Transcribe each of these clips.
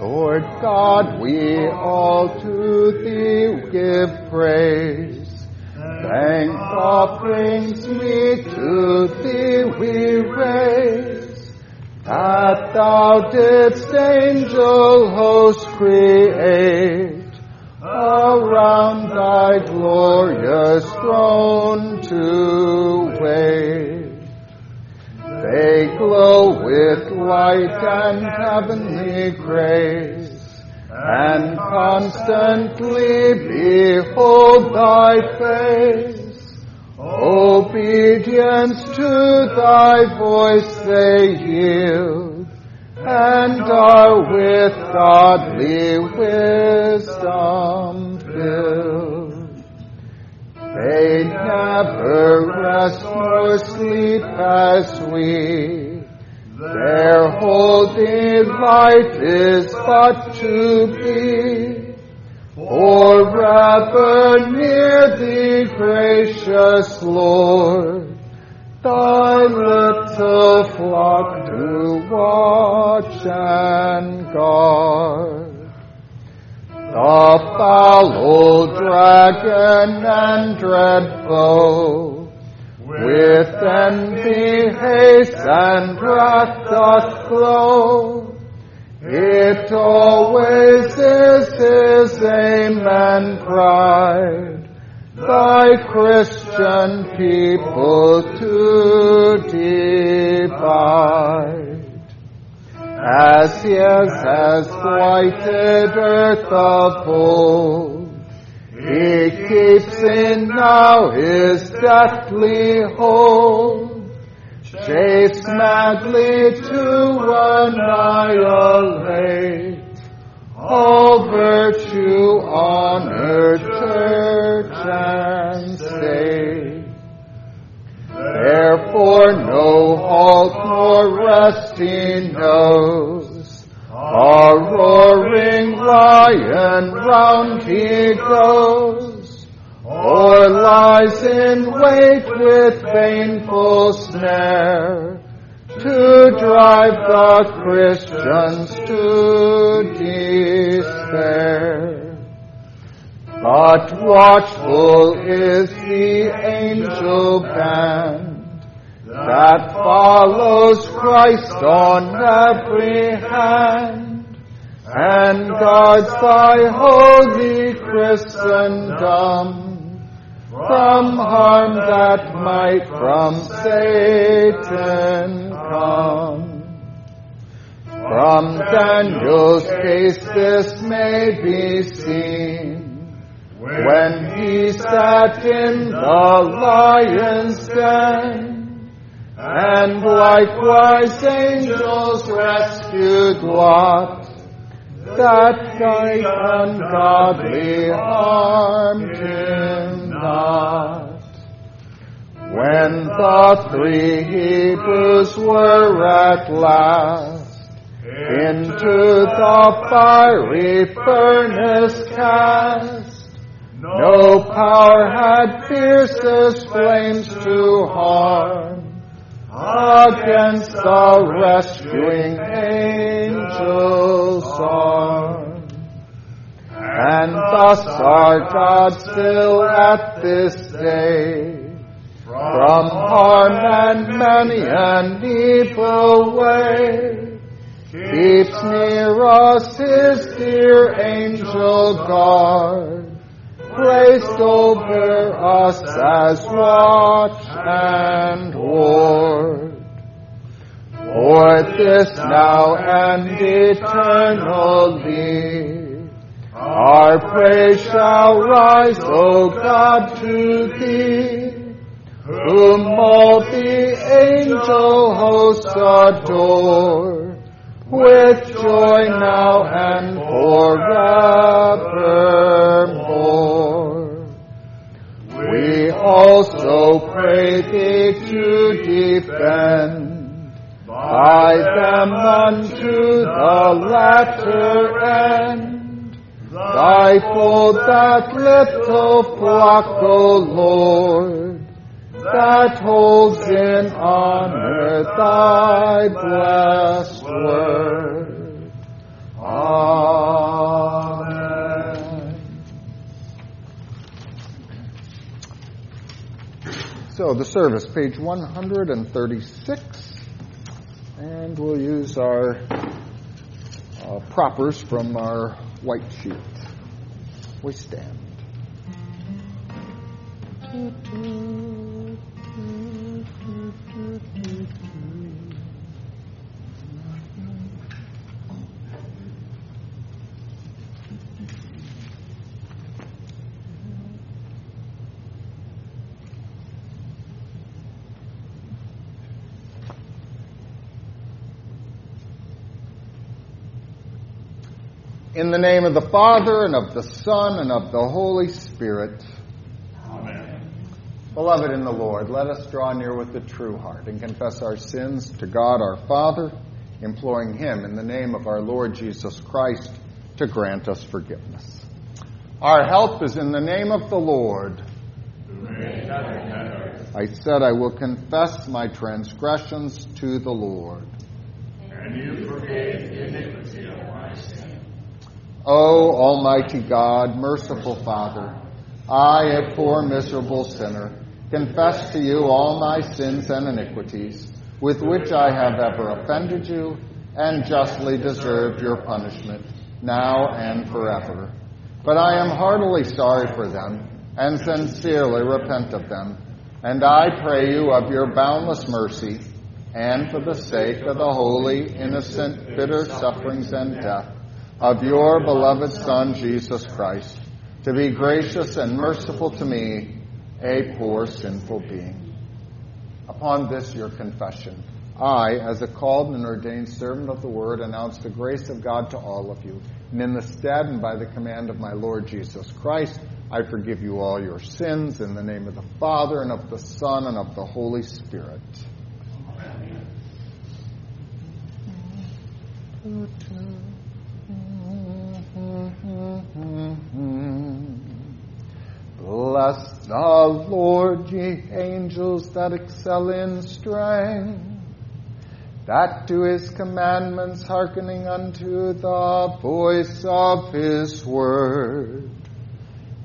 Lord God, we all to thee give praise. Thank offerings me to thee we raise, that thou didst angel host create, around thy glorious throne to wait. They glow with light and heavenly grace, and constantly behold thy face. Obedience to thy voice they yield, and are with godly wisdom filled. They never rest nor sleep as we. Their whole delight is but to be forever near thee, gracious Lord. Thy little flock to watch and guard. The foul dragon and dread foe, with envy, haste, and wrath doth glow. It always is his aim and pride, thy Christian people to divide. As yes has blighted earth of old, he keeps in now his deathly hold, chase madly to annihilate all virtue, honor, church, and state. Therefore no halt nor rest he knows. A roaring lion round he goes, or lies in wait with baneful snare, to drive the Christians to despair. But watchful is the angel band that follows Christ on every hand and guards thy holy Christendom from harm that might from Satan come. From Daniel's case this may be seen when he sat in the lion's den, and likewise angels rescued Lot, that night ungodly harmed him not. When the three Hebrews were at last into the fiery furnace cast, no power had pierced fiercest flames to harm against the rescuing angel's arm. And thus our God still at this day from harm and many an evil way keeps near us his dear angel guard placed over us as watch and ward. For this now and eternally, our praise shall rise, O God, to thee, whom all the angel hosts adore, with joy now and forevermore. Also pray thee to defend by them unto the latter end thy fold that little flock, O Lord, that holds in honor thy blessed word. Amen. So the service, page 136, and we'll use our uh, propers from our white sheet. We stand. In the name of the Father, and of the Son, and of the Holy Spirit. Amen. Beloved in the Lord, let us draw near with a true heart and confess our sins to God our Father, imploring Him in the name of our Lord Jesus Christ to grant us forgiveness. Our help is in the name of the Lord. I said, I will confess my transgressions to the Lord. And you forgave the iniquity of my sin. O Almighty God, merciful Father, I, a poor miserable sinner, confess to you all my sins and iniquities, with which I have ever offended you, and justly deserved your punishment, now and forever. But I am heartily sorry for them, and sincerely repent of them. And I pray you of your boundless mercy, and for the sake of the holy, innocent, bitter sufferings and death of your beloved Son, Jesus Christ, to be gracious and merciful to me, a poor sinful being. Upon this, your confession, I, as a called and ordained servant of the word, announce the grace of God to all of you. And in the stead and by the command of my Lord Jesus Christ, I forgive you all your sins in the name of the Father and of the Son and of the Holy Spirit. Bless the Lord, ye angels that excel in strength, that do his commandments hearkening unto the voice of his word.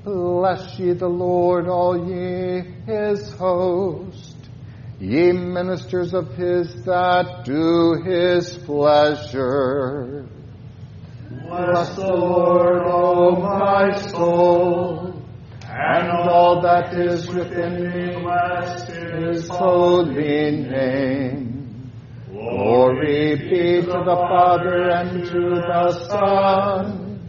Bless ye the Lord, all ye his host, ye ministers of his that do his pleasure. Bless the Lord, O my soul, and all that is within me, bless his holy name. Glory be to the Father and to the Son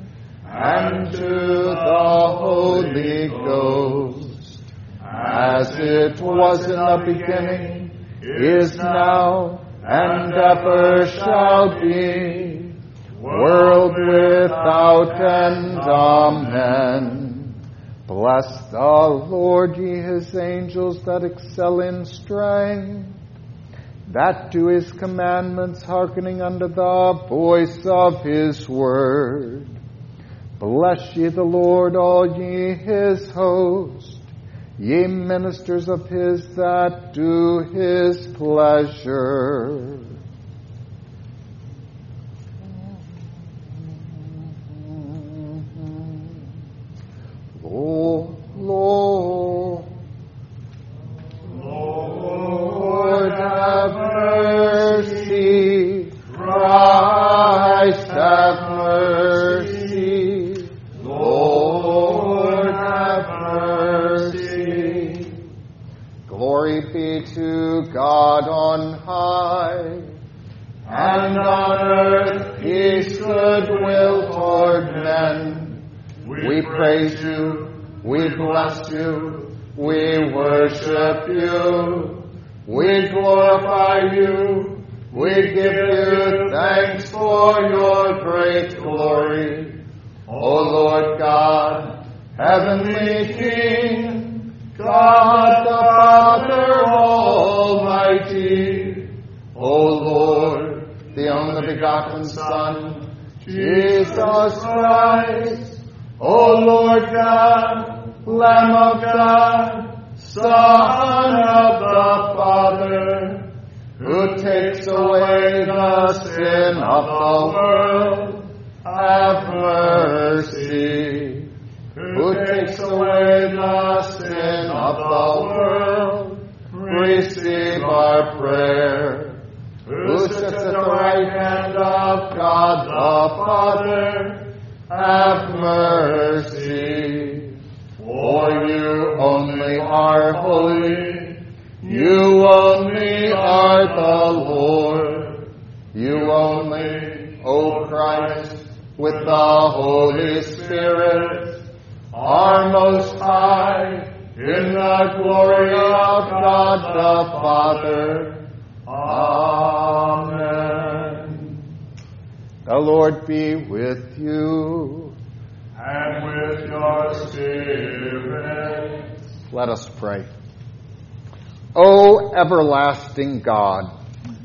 and to the Holy Ghost, as it was in the beginning, is now, and ever shall be, world without end. Amen. Bless the Lord, ye his angels that excel in strength, that do his commandments, hearkening unto the voice of his word. Bless ye the Lord, all ye his host, ye ministers of his that do his pleasure. Holy, you only are the Lord, you only, O Christ, with the Holy Spirit, are most high in the glory of God the Father. Amen. The Lord be with you. And with your spirit. Let us pray. O everlasting God,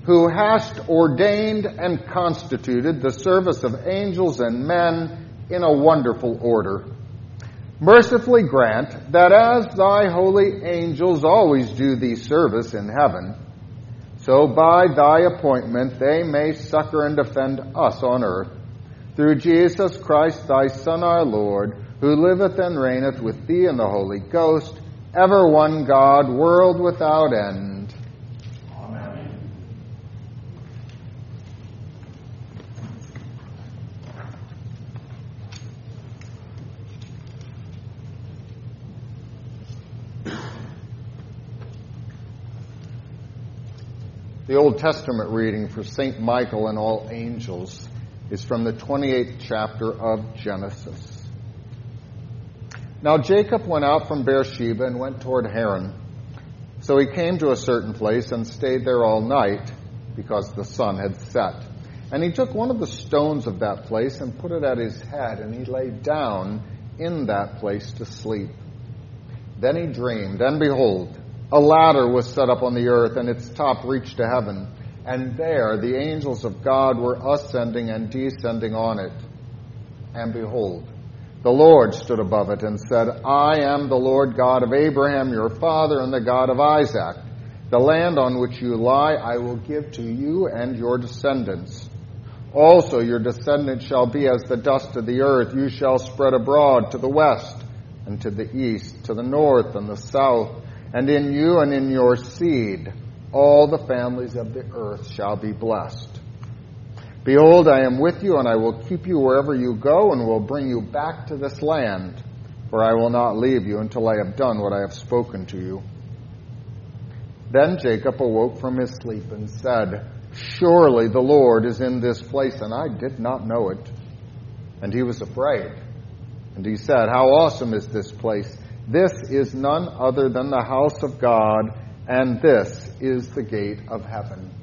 who hast ordained and constituted the service of angels and men in a wonderful order, mercifully grant that as thy holy angels always do thee service in heaven, so by thy appointment they may succor and defend us on earth, through Jesus Christ thy Son our Lord, who liveth and reigneth with thee in the Holy Ghost, ever one God, world without end. Amen. The Old Testament reading for St. Michael and all angels is from the 28th chapter of Genesis. Now Jacob went out from Beersheba and went toward Haran. So he came to a certain place and stayed there all night because the sun had set. And he took one of the stones of that place and put it at his head, and he lay down in that place to sleep. Then he dreamed, and behold, a ladder was set up on the earth, and its top reached to heaven. And there the angels of God were ascending and descending on it. And behold, the Lord stood above it and said, I am the Lord God of Abraham your father and the God of Isaac. The land on which you lie I will give to you and your descendants. Also your descendants shall be as the dust of the earth. You shall spread abroad to the west and to the east, to the north and the south. And in you and in your seed all the families of the earth shall be blessed. Behold, I am with you, and I will keep you wherever you go, and will bring you back to this land, for I will not leave you until I have done what I have spoken to you. Then Jacob awoke from his sleep and said, Surely the Lord is in this place, and I did not know it. And he was afraid. And he said, How awesome is this place! This is none other than the house of God, and this is the gate of heaven.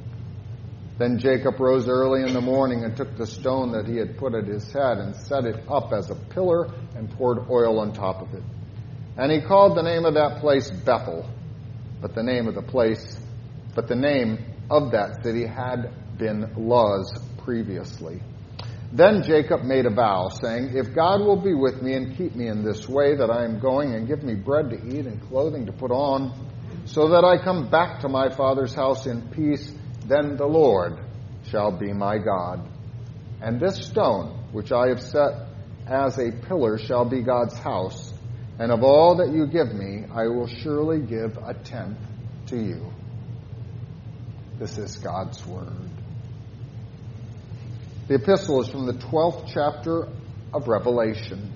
Then Jacob rose early in the morning and took the stone that he had put at his head and set it up as a pillar and poured oil on top of it. And he called the name of that place Bethel, but the name of the place, but the name of that city had been Luz previously. Then Jacob made a vow, saying, If God will be with me and keep me in this way that I am going, and give me bread to eat and clothing to put on, so that I come back to my father's house in peace, then the Lord shall be my God. And this stone, which I have set as a pillar, shall be God's house. And of all that you give me, I will surely give a tenth to you. This is God's word. The epistle is from the 12th chapter of Revelation.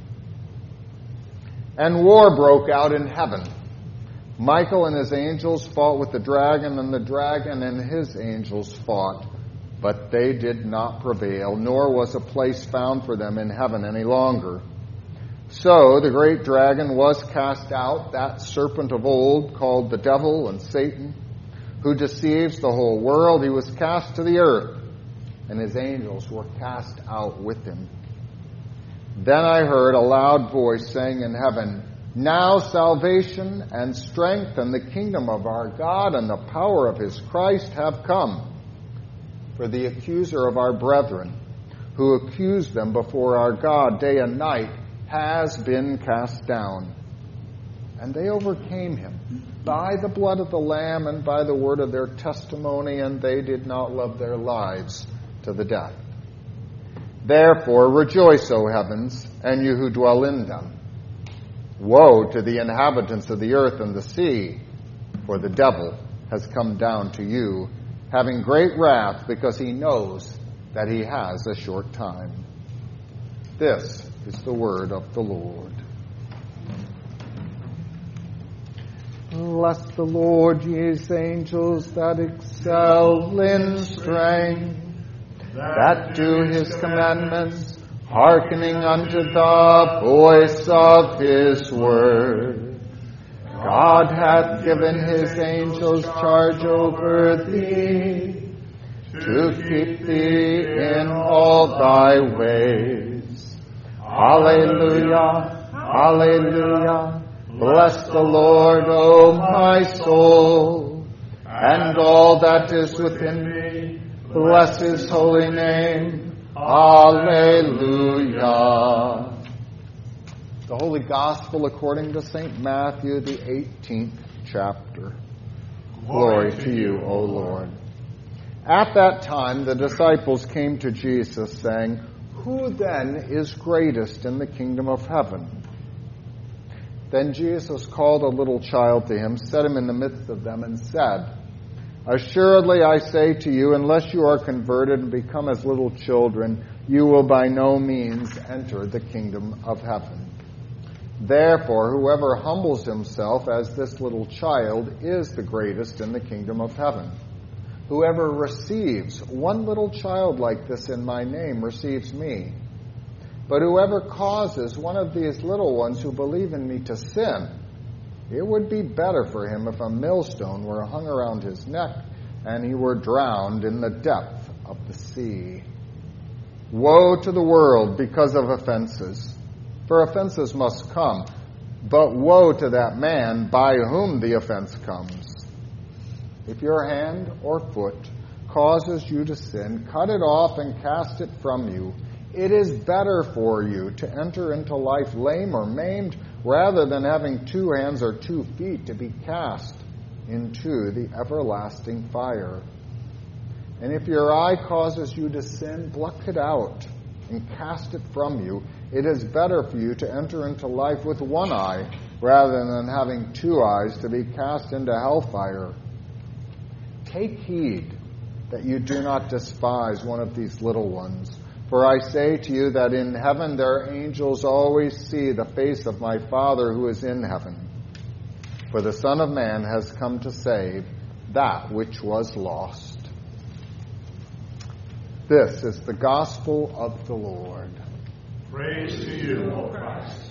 And war broke out in heaven. Michael and his angels fought with the dragon, and the dragon and his angels fought, but they did not prevail, nor was a place found for them in heaven any longer. So the great dragon was cast out, that serpent of old called the devil and Satan, who deceives the whole world. He was cast to the earth, and his angels were cast out with him. Then I heard a loud voice saying in heaven, now salvation and strength and the kingdom of our God and the power of his Christ have come. For the accuser of our brethren, who accused them before our God day and night, has been cast down. And they overcame him by the blood of the Lamb and by the word of their testimony, and they did not love their lives to the death. Therefore rejoice, O heavens, and you who dwell in them. Woe to the inhabitants of the earth and the sea, for the devil has come down to you, having great wrath, because he knows that he has a short time. This is the word of the Lord. Bless the Lord, ye angels that excel in strength, that do his commandments, hearkening unto the voice of his word. God hath given his angels charge over thee, to keep thee in all thy ways. Alleluia, Alleluia. Bless the Lord, O my soul, and all that is within me. Bless his holy name. Alleluia. The Holy Gospel according to St. Matthew, the 18th chapter. Glory to you, O Lord. At that time, the disciples came to Jesus, saying, Who then is greatest in the kingdom of heaven? Then Jesus called a little child to him, set him in the midst of them, and said, Assuredly I say to you, unless you are converted and become as little children, you will by no means enter the kingdom of heaven. Therefore, whoever humbles himself as this little child is the greatest in the kingdom of heaven. Whoever receives one little child like this in my name receives me. But whoever causes one of these little ones who believe in me to sin, it would be better for him if a millstone were hung around his neck and he were drowned in the depth of the sea. Woe to the world because of offenses, for offenses must come, but woe to that man by whom the offense comes. If your hand or foot causes you to sin, cut it off and cast it from you. It is better for you to enter into life lame or maimed rather than having two hands or two feet to be cast into the everlasting fire. And if your eye causes you to sin, pluck it out and cast it from you. It is better for you to enter into life with one eye rather than having two eyes to be cast into hellfire. Take heed that you do not despise one of these little ones. For I say to you that in heaven their angels always see the face of my Father who is in heaven. For the Son of Man has come to save that which was lost. This is the gospel of the Lord. Praise to you, O Christ.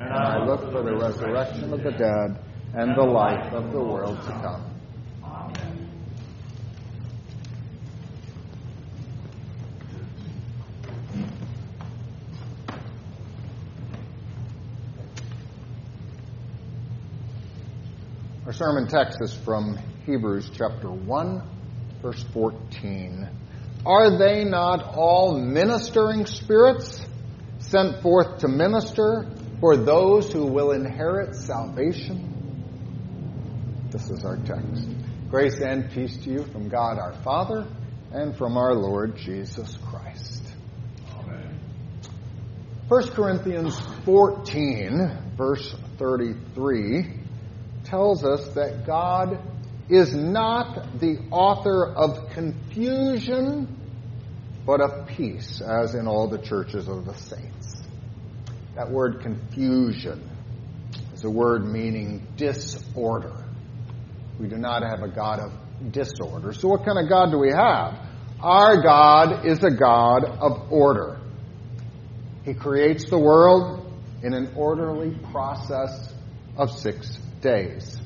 and I look for the resurrection of the dead and the life of the world to come. Amen. Our sermon text is from Hebrews chapter 1, verse 14. Are they not all ministering spirits sent forth to minister? For those who will inherit salvation. This is our text. Grace and peace to you from God our Father and from our Lord Jesus Christ. Amen. 1 Corinthians 14, verse 33, tells us that God is not the author of confusion, but of peace, as in all the churches of the saints. That word confusion is a word meaning disorder. We do not have a God of disorder. So, what kind of God do we have? Our God is a God of order. He creates the world in an orderly process of six days.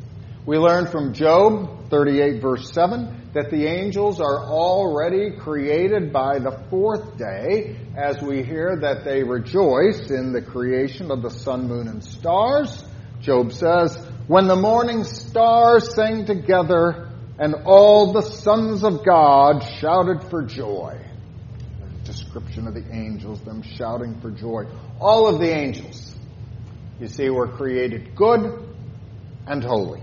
We learn from Job 38, verse 7, that the angels are already created by the fourth day, as we hear that they rejoice in the creation of the sun, moon, and stars. Job says, when the morning stars sang together and all the sons of God shouted for joy. Description of the angels, them shouting for joy. All of the angels, you see, were created good and holy.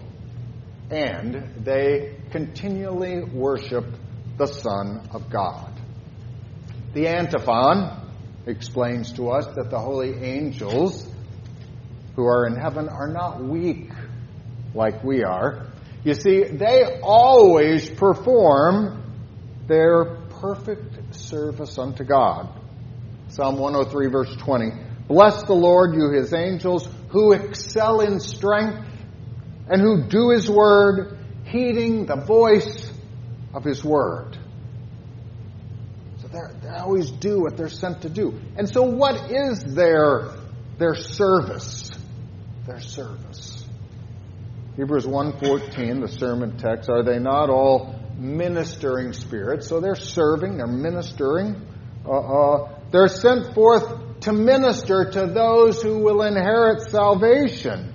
And they continually worship the Son of God. The antiphon explains to us that the holy angels who are in heaven are not weak like we are. You see, they always perform their perfect service unto God. Psalm 103, verse 20. Bless the Lord, you his angels, who excel in strength and who do his word, heeding the voice of his word. So they always do what they're sent to do. And so, what is their, their service? Their service. Hebrews 1:14, the sermon text, are they not all ministering spirits? So they're serving, they're ministering. Uh, uh, they're sent forth to minister to those who will inherit salvation.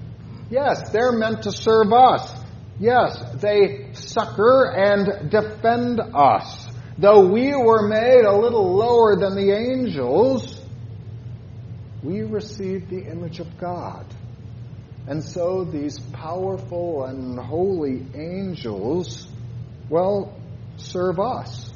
Yes, they're meant to serve us. Yes, they succor and defend us. Though we were made a little lower than the angels, we received the image of God. And so these powerful and holy angels, well, serve us.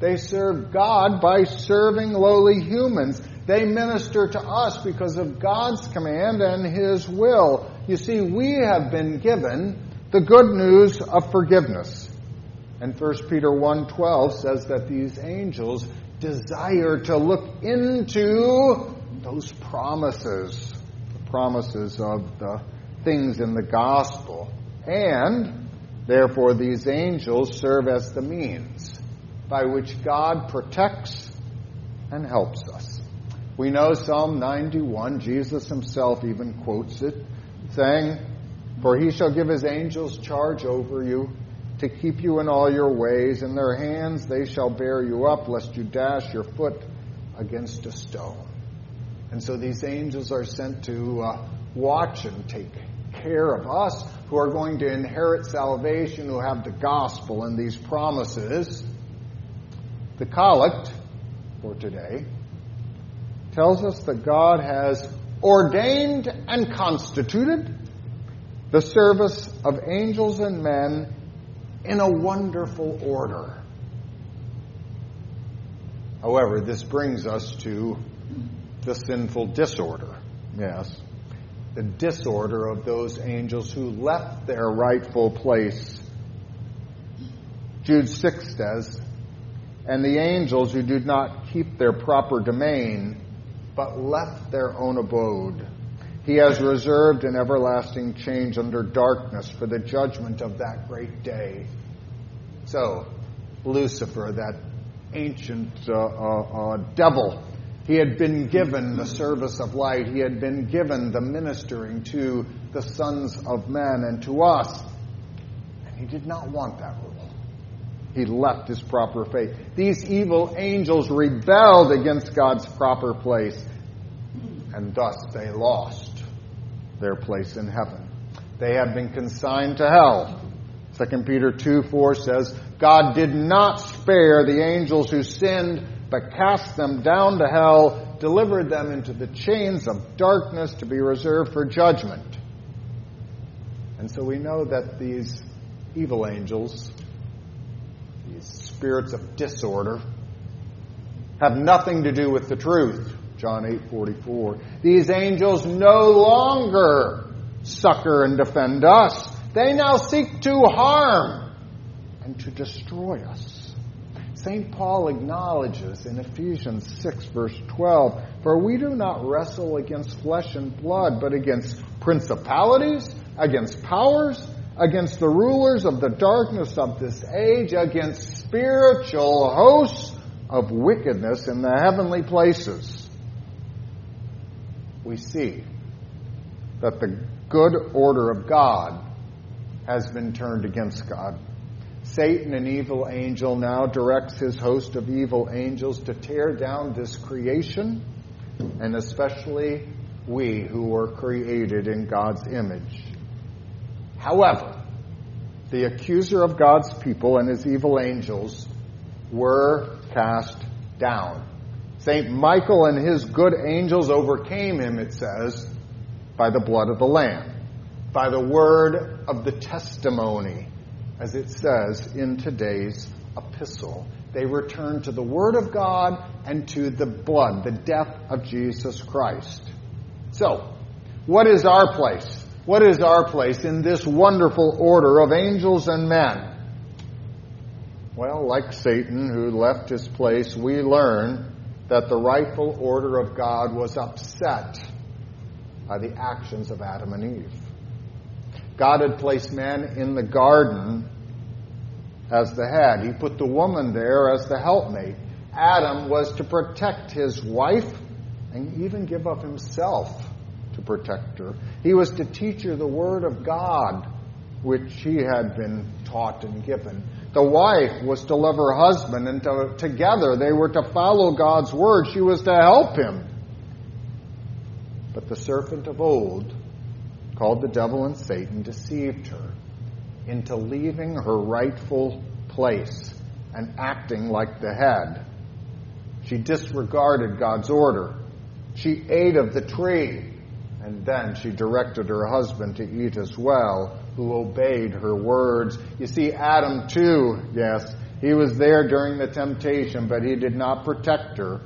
They serve God by serving lowly humans. They minister to us because of God's command and His will. You see, we have been given the good news of forgiveness. And 1 Peter 1:12 says that these angels desire to look into those promises the promises of the things in the gospel. And therefore, these angels serve as the means by which God protects and helps us. We know Psalm 91, Jesus himself even quotes it, saying, For he shall give his angels charge over you to keep you in all your ways. In their hands they shall bear you up, lest you dash your foot against a stone. And so these angels are sent to uh, watch and take care of us who are going to inherit salvation, who have the gospel and these promises. The collect for today tells us that God has ordained and constituted the service of angels and men in a wonderful order. However, this brings us to the sinful disorder. Yes. The disorder of those angels who left their rightful place. Jude 6 says, And the angels who did not keep their proper domain, but left their own abode. He has reserved an everlasting change under darkness for the judgment of that great day. So, Lucifer, that ancient uh, uh, uh, devil, he had been given the service of light. He had been given the ministering to the sons of men and to us. And he did not want that. He left his proper faith. These evil angels rebelled against God's proper place, and thus they lost their place in heaven. They have been consigned to hell. 2 Peter 2 4 says, God did not spare the angels who sinned but cast them down to hell delivered them into the chains of darkness to be reserved for judgment. And so we know that these evil angels, these spirits of disorder, have nothing to do with the truth. John 8:44. These angels no longer succor and defend us. They now seek to harm and to destroy us. St. Paul acknowledges in Ephesians 6, verse 12, For we do not wrestle against flesh and blood, but against principalities, against powers, against the rulers of the darkness of this age, against spiritual hosts of wickedness in the heavenly places. We see that the good order of God has been turned against God. Satan, an evil angel, now directs his host of evil angels to tear down this creation, and especially we who were created in God's image. However, the accuser of God's people and his evil angels were cast down. St. Michael and his good angels overcame him, it says, by the blood of the Lamb, by the word of the testimony, as it says in today's epistle. They returned to the Word of God and to the blood, the death of Jesus Christ. So, what is our place? What is our place in this wonderful order of angels and men? Well, like Satan, who left his place, we learn that the rightful order of God was upset by the actions of Adam and Eve. God had placed man in the garden as the head. He put the woman there as the helpmate. Adam was to protect his wife and even give up himself to protect her. He was to teach her the Word of God, which he had been taught and given. The wife was to love her husband, and to, together they were to follow God's Word. She was to help him. But the serpent of old, called the devil and Satan, deceived her into leaving her rightful place and acting like the head. She disregarded God's order. She ate of the tree, and then she directed her husband to eat as well, who obeyed her words. You see, Adam, too, yes, he was there during the temptation, but he did not protect her.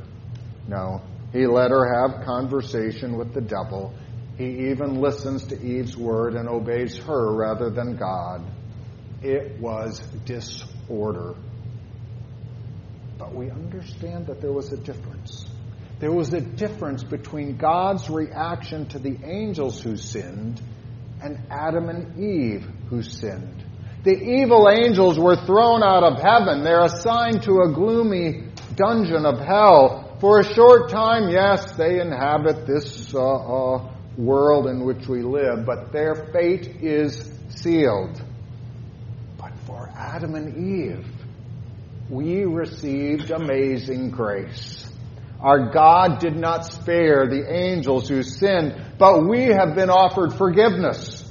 No, he let her have conversation with the devil. He even listens to Eve's word and obeys her rather than God. It was disorder. But we understand that there was a difference. There was a difference between God's reaction to the angels who sinned and Adam and Eve who sinned. The evil angels were thrown out of heaven. They're assigned to a gloomy dungeon of hell. For a short time, yes, they inhabit this uh, uh, world in which we live, but their fate is sealed. But for Adam and Eve, we received amazing grace. Our God did not spare the angels who sinned, but we have been offered forgiveness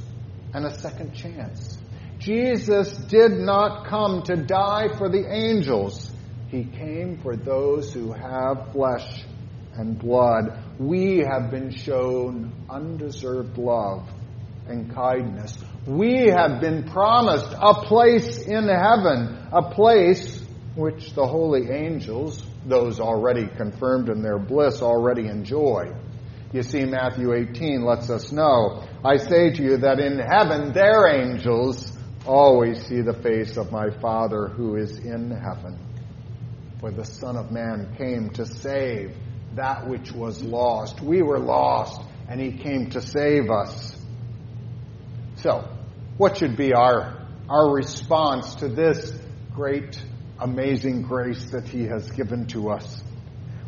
and a second chance. Jesus did not come to die for the angels. He came for those who have flesh and blood. We have been shown undeserved love and kindness. We have been promised a place in heaven, a place which the holy angels, those already confirmed in their bliss, already enjoy. You see, Matthew 18 lets us know, I say to you that in heaven their angels always see the face of my Father who is in heaven. For the Son of Man came to save that which was lost. We were lost, and He came to save us. So, what should be our, our response to this great, amazing grace that He has given to us?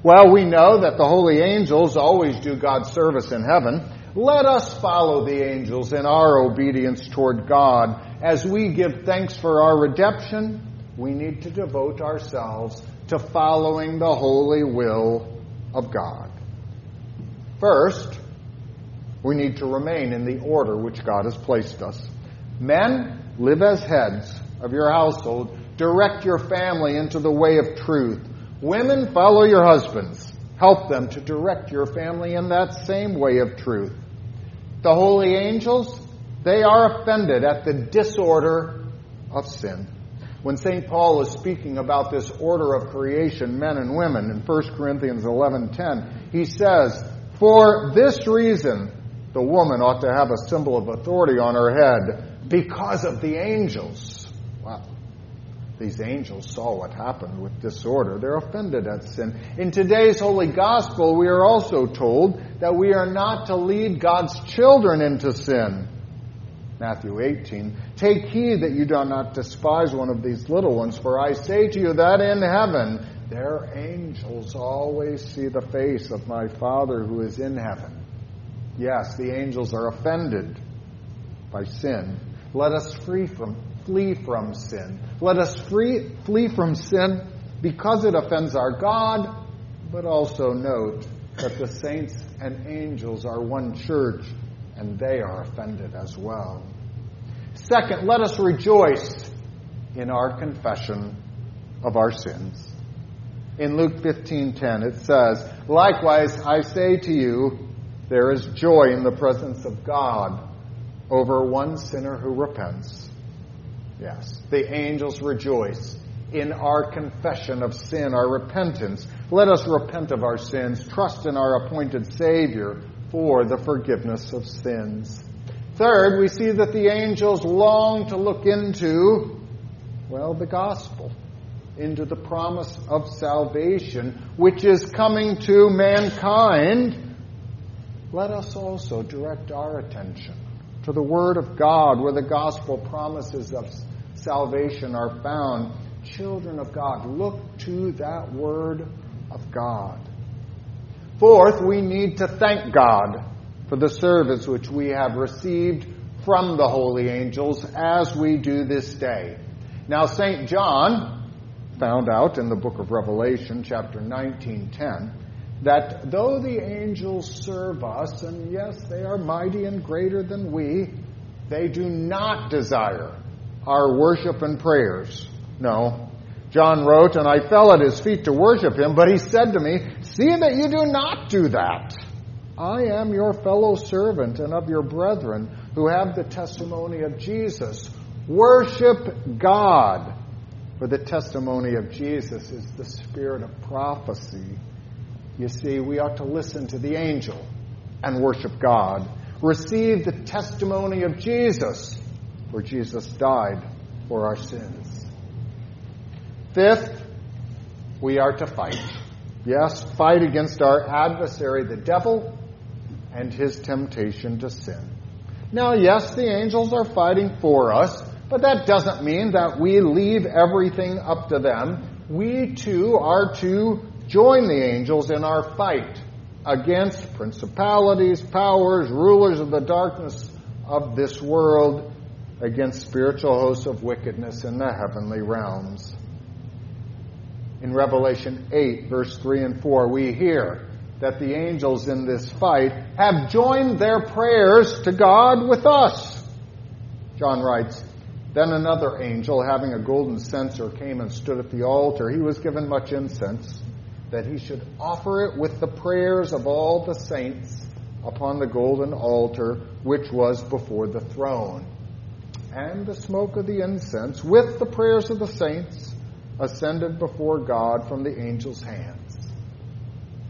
Well, we know that the holy angels always do God's service in heaven. Let us follow the angels in our obedience toward God. As we give thanks for our redemption, we need to devote ourselves to following the holy will of God. First, we need to remain in the order which God has placed us. Men, live as heads of your household. Direct your family into the way of truth. Women, follow your husbands Help them to direct your family in that same way of truth. The holy angels, they are offended at the disorder of sin. When St. Paul is speaking about this order of creation, men and women, in 1 Corinthians 11:10, he says, "For this reason the woman ought to have a symbol of authority on her head because of the angels." These angels saw what happened with disorder. They're offended at sin. In today's Holy Gospel, we are also told that we are not to lead God's children into sin. Matthew 18. Take heed that you do not despise one of these little ones, for I say to you that in heaven their angels always see the face of my Father who is in heaven. Yes, the angels are offended by sin. Let us free from, flee from sin. Let us free, flee from sin because it offends our God, but also note that the saints and angels are one church and they are offended as well. Second, let us rejoice in our confession of our sins. In Luke 15:10 it says, "Likewise I say to you, there is joy in the presence of God over one sinner who repents." Yes, the angels rejoice in our confession of sin, our repentance. Let us repent of our sins, trust in our appointed Savior for the forgiveness of sins. Third, we see that the angels long to look into, well, the gospel, into the promise of salvation, which is coming to mankind. Let us also direct our attention to the Word of God, where the gospel promises of salvation are found. Children of God, look to that Word of God. Fourth, we need to thank God for the service which we have received from the holy angels as we do this day. Now, St. John found out in the book of Revelation, chapter 19:10, that though the angels serve us, and yes, they are mighty and greater than we, they do not desire our worship and prayers. No. John wrote, and I fell at his feet to worship him, but he said to me, See that you do not do that. I am your fellow servant and of your brethren who have the testimony of Jesus. Worship God. For the testimony of Jesus is the spirit of prophecy. You see, we ought to listen to the angel and worship God. Receive the testimony of Jesus, for Jesus died for our sins. Fifth, we are to fight. Yes, fight against our adversary, the devil, and his temptation to sin. Now, yes, the angels are fighting for us, but that doesn't mean that we leave everything up to them. We too are to join the angels in our fight against principalities, powers, rulers of the darkness of this world, against spiritual hosts of wickedness in the heavenly realms. In Revelation 8, verse 3 and 4, we hear that the angels in this fight have joined their prayers to God with us. John writes, Then another angel, having a golden censer, came and stood at the altar. He was given much incense, that he should offer it with the prayers of all the saints upon the golden altar which was before the throne. And the smoke of the incense, with the prayers of the saints, ascended before God from the angel's hands.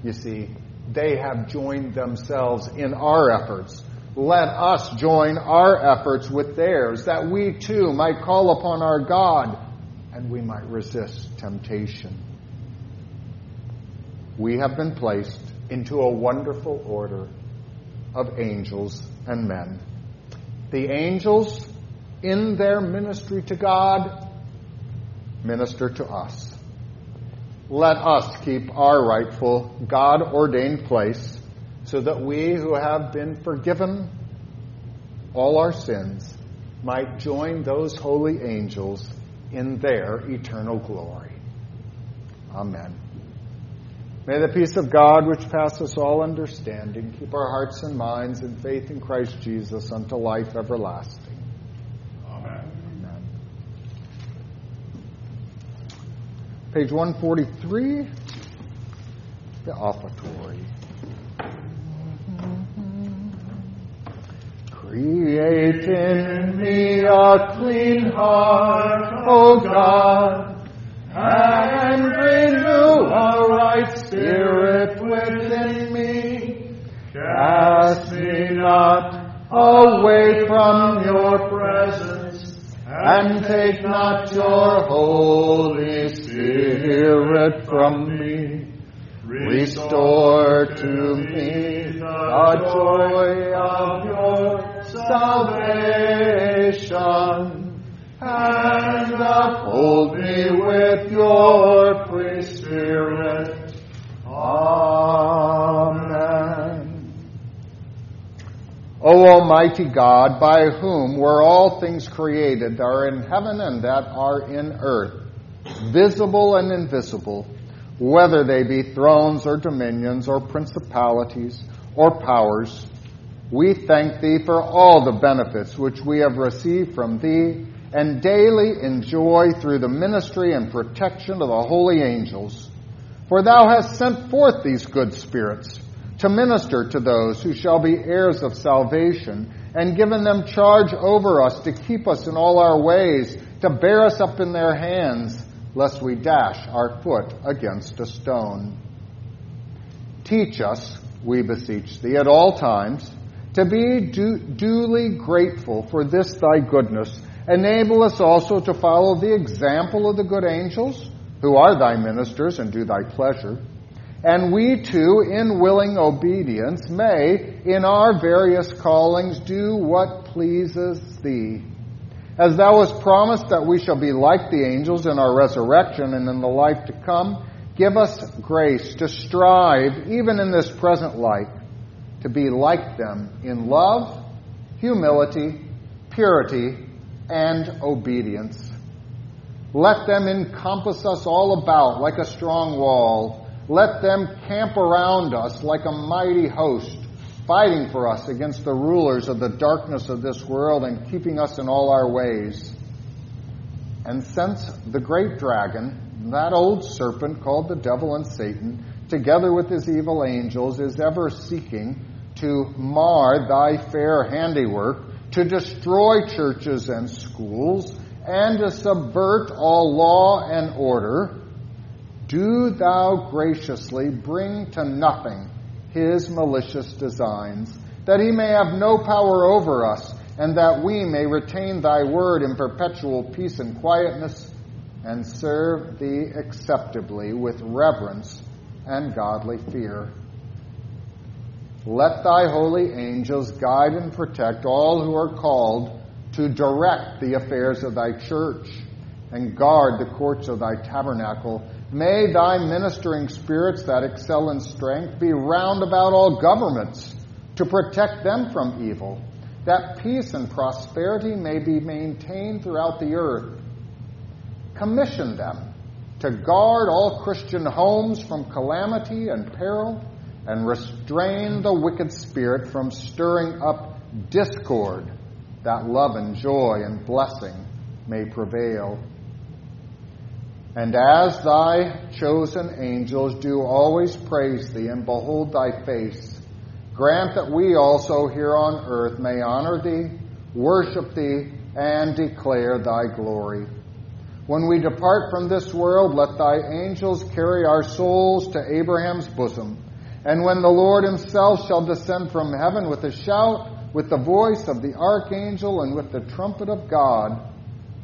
You see, they have joined themselves in our efforts. Let us join our efforts with theirs, that we too might call upon our God and we might resist temptation. We have been placed into a wonderful order of angels and men. The angels, in their ministry to God, minister to us. Let us keep our rightful God ordained place so that we who have been forgiven all our sins might join those holy angels in their eternal glory. Amen. May the peace of God, which passes all understanding, keep our hearts and minds in faith in Christ Jesus unto life everlasting. Page 143. the offertory. Create in me a clean heart, O God, and renew a right spirit within me. Cast me not away from your presence, and take not your Holy Spirit from me. Restore Almighty God, by whom were all things created that are in heaven and that are in earth, visible and invisible, whether they be thrones or dominions or principalities or powers, we thank thee for all the benefits which we have received from thee and daily enjoy through the ministry and protection of the holy angels. For thou hast sent forth these good spirits to minister to those who shall be heirs of salvation and given them charge over us to keep us in all our ways, to bear us up in their hands, lest we dash our foot against a stone. Teach us, we beseech thee, at all times, to be du- duly grateful for this thy goodness. Enable us also to follow the example of the good angels, who are thy ministers and do thy pleasure. And we too, in willing obedience, may, in our various callings, do what pleases thee. As thou hast promised that we shall be like the angels in our resurrection and in the life to come, give us grace to strive, even in this present life, to be like them in love, humility, purity, and obedience. Let them encompass us all about like a strong wall. Let them camp around us like a mighty host, fighting for us against the rulers of the darkness of this world and keeping us in all our ways. And since the great dragon, that old serpent called the devil and Satan, together with his evil angels, is ever seeking to mar thy fair handiwork, to destroy churches and schools, and to subvert all law and order, do thou graciously bring to nothing his malicious designs, that he may have no power over us, and that we may retain thy word in perpetual peace and quietness, and serve thee acceptably with reverence and godly fear. Let thy holy angels guide and protect all who are called to direct the affairs of thy church and guard the courts of thy tabernacle. May thy ministering spirits that excel in strength be round about all governments to protect them from evil, that peace and prosperity may be maintained throughout the earth. Commission them to guard all Christian homes from calamity and peril and restrain the wicked spirit from stirring up discord, that love and joy and blessing may prevail. And as thy chosen angels do always praise thee and behold thy face, grant that we also here on earth may honor thee, worship thee, and declare thy glory. When we depart from this world, let thy angels carry our souls to Abraham's bosom and when the Lord himself shall descend from heaven with a shout, with the voice of the archangel, and with the trumpet of God,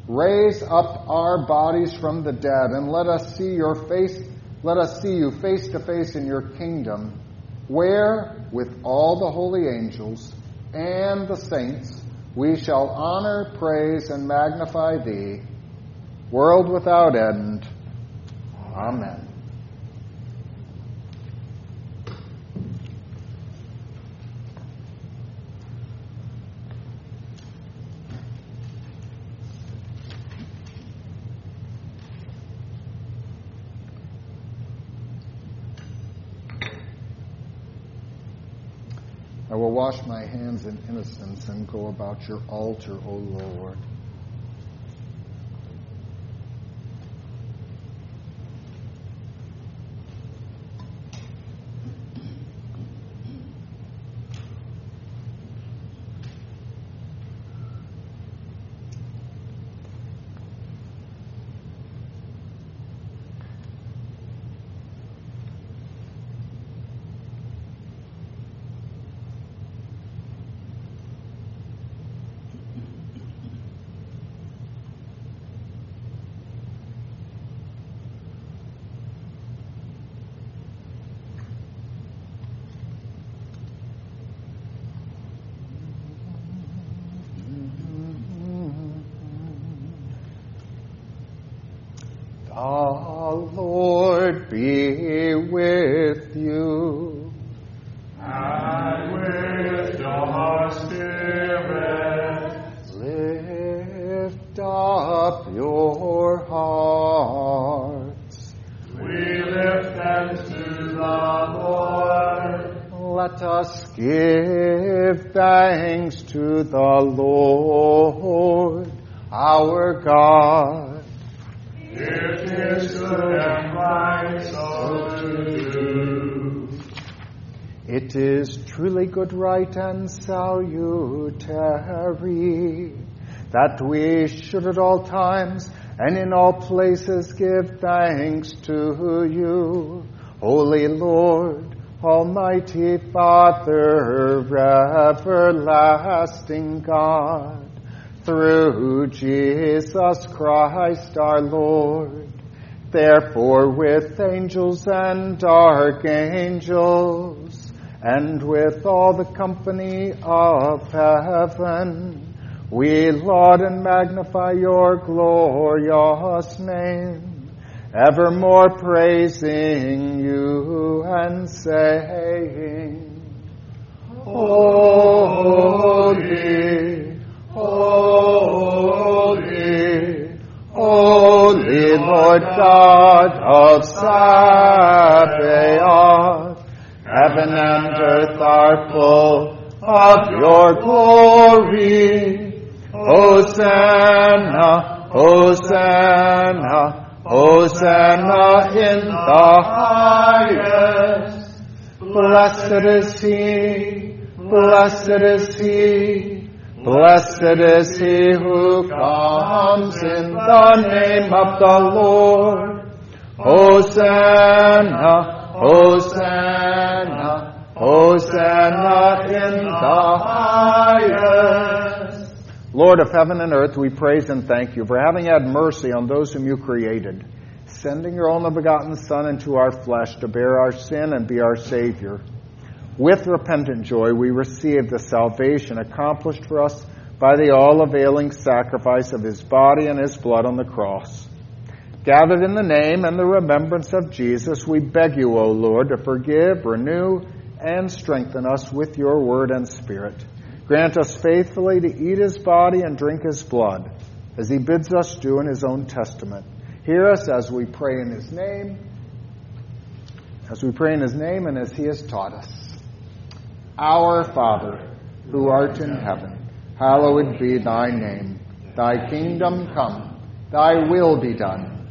raise up our bodies from the dead, and let us see your face, let us see you face to face in your kingdom, where, with all the holy angels and the saints, we shall honor, praise, and magnify thee, world without end. Amen. I will wash my hands in innocence and go about your altar, O Lord. Lord good, right, and salutary that we should at all times and in all places give thanks to you, Holy Lord, Almighty Father, everlasting God, through Jesus Christ our Lord. Therefore, with angels and archangels, and with all the company of heaven, we laud and magnify your glorious name, evermore praising you and saying, Holy, holy, holy Lord God of Sabaoth, heaven and earth are full of your glory. Hosanna, Hosanna, Hosanna in the highest. Blessed is he, blessed is he, blessed is he who comes in the name of the Lord. Hosanna, Hosanna, Hosanna in the highest. Lord of heaven and earth, we praise and thank you for having had mercy on those whom you created, sending your only begotten Son into our flesh to bear our sin and be our Savior. With repentant joy, we receive the salvation accomplished for us by the all availing sacrifice of his body and his blood on the cross. Gathered in the name and the remembrance of Jesus, we beg you, O Lord, to forgive, renew, and strengthen us with your word and spirit. Grant us faithfully to eat his body and drink his blood, as he bids us do in his own testament. Hear us as we pray in his name, as we pray in his name and as he has taught us. Our Father, who art in heaven, hallowed be thy name. Thy kingdom come, thy will be done,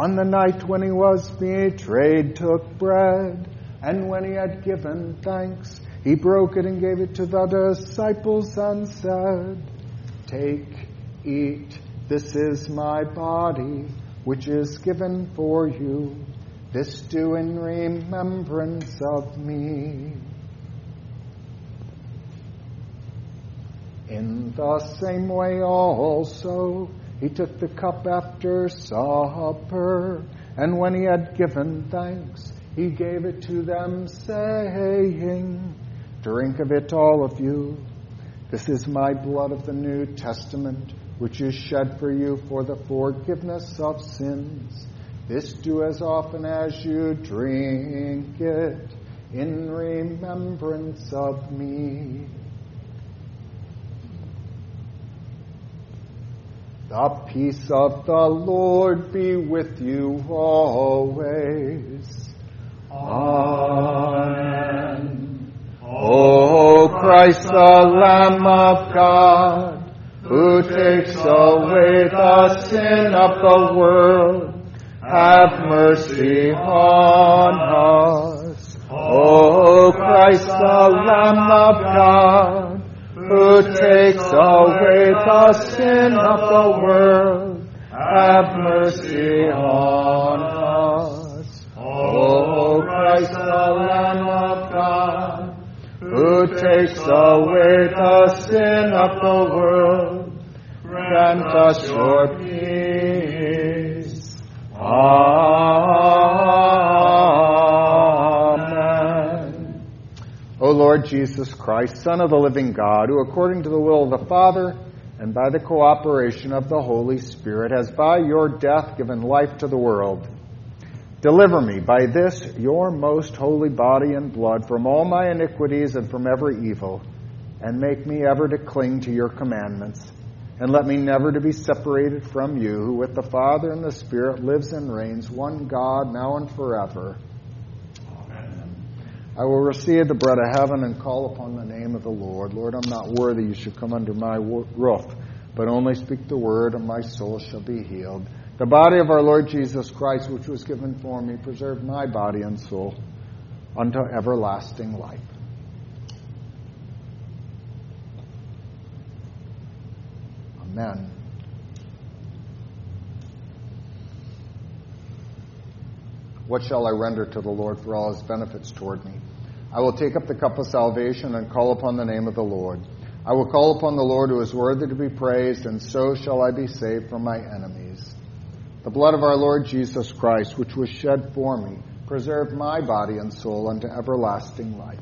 on the night when he was betrayed, took bread, and when he had given thanks, he broke it and gave it to the disciples and said, Take, eat, this is my body, which is given for you. This do in remembrance of me. In the same way also, he took the cup after supper, and when he had given thanks, he gave it to them, saying, Drink of it, all of you. This is my blood of the New Testament, which is shed for you for the forgiveness of sins. This do as often as you drink it in remembrance of me. The peace of the Lord be with you always. Amen. O Christ, the Lamb of God, who takes away the sin of the world, have mercy on us. O Christ, the Lamb of God, who takes away the sin of the world, have mercy on us. O Christ, the Lamb of God, who takes away the sin of the world, grant us your peace. Amen. Lord Jesus Christ, Son of the living God, who according to the will of the Father and by the cooperation of the Holy Spirit has by your death given life to the world, deliver me by this your most holy body and blood from all my iniquities and from every evil, and make me ever to cling to your commandments. And let me never to be separated from you, who with the Father and the Spirit lives and reigns, one God, now and forever. I will receive the bread of heaven and call upon the name of the Lord. Lord, I'm not worthy you should come under my roof, but only speak the word, and my soul shall be healed. The body of our Lord Jesus Christ, which was given for me, preserve my body and soul unto everlasting life. Amen. What shall I render to the Lord for all his benefits toward me? I will take up the cup of salvation and call upon the name of the Lord. I will call upon the Lord who is worthy to be praised, and so shall I be saved from my enemies. The blood of our Lord Jesus Christ, which was shed for me, preserve my body and soul unto everlasting life.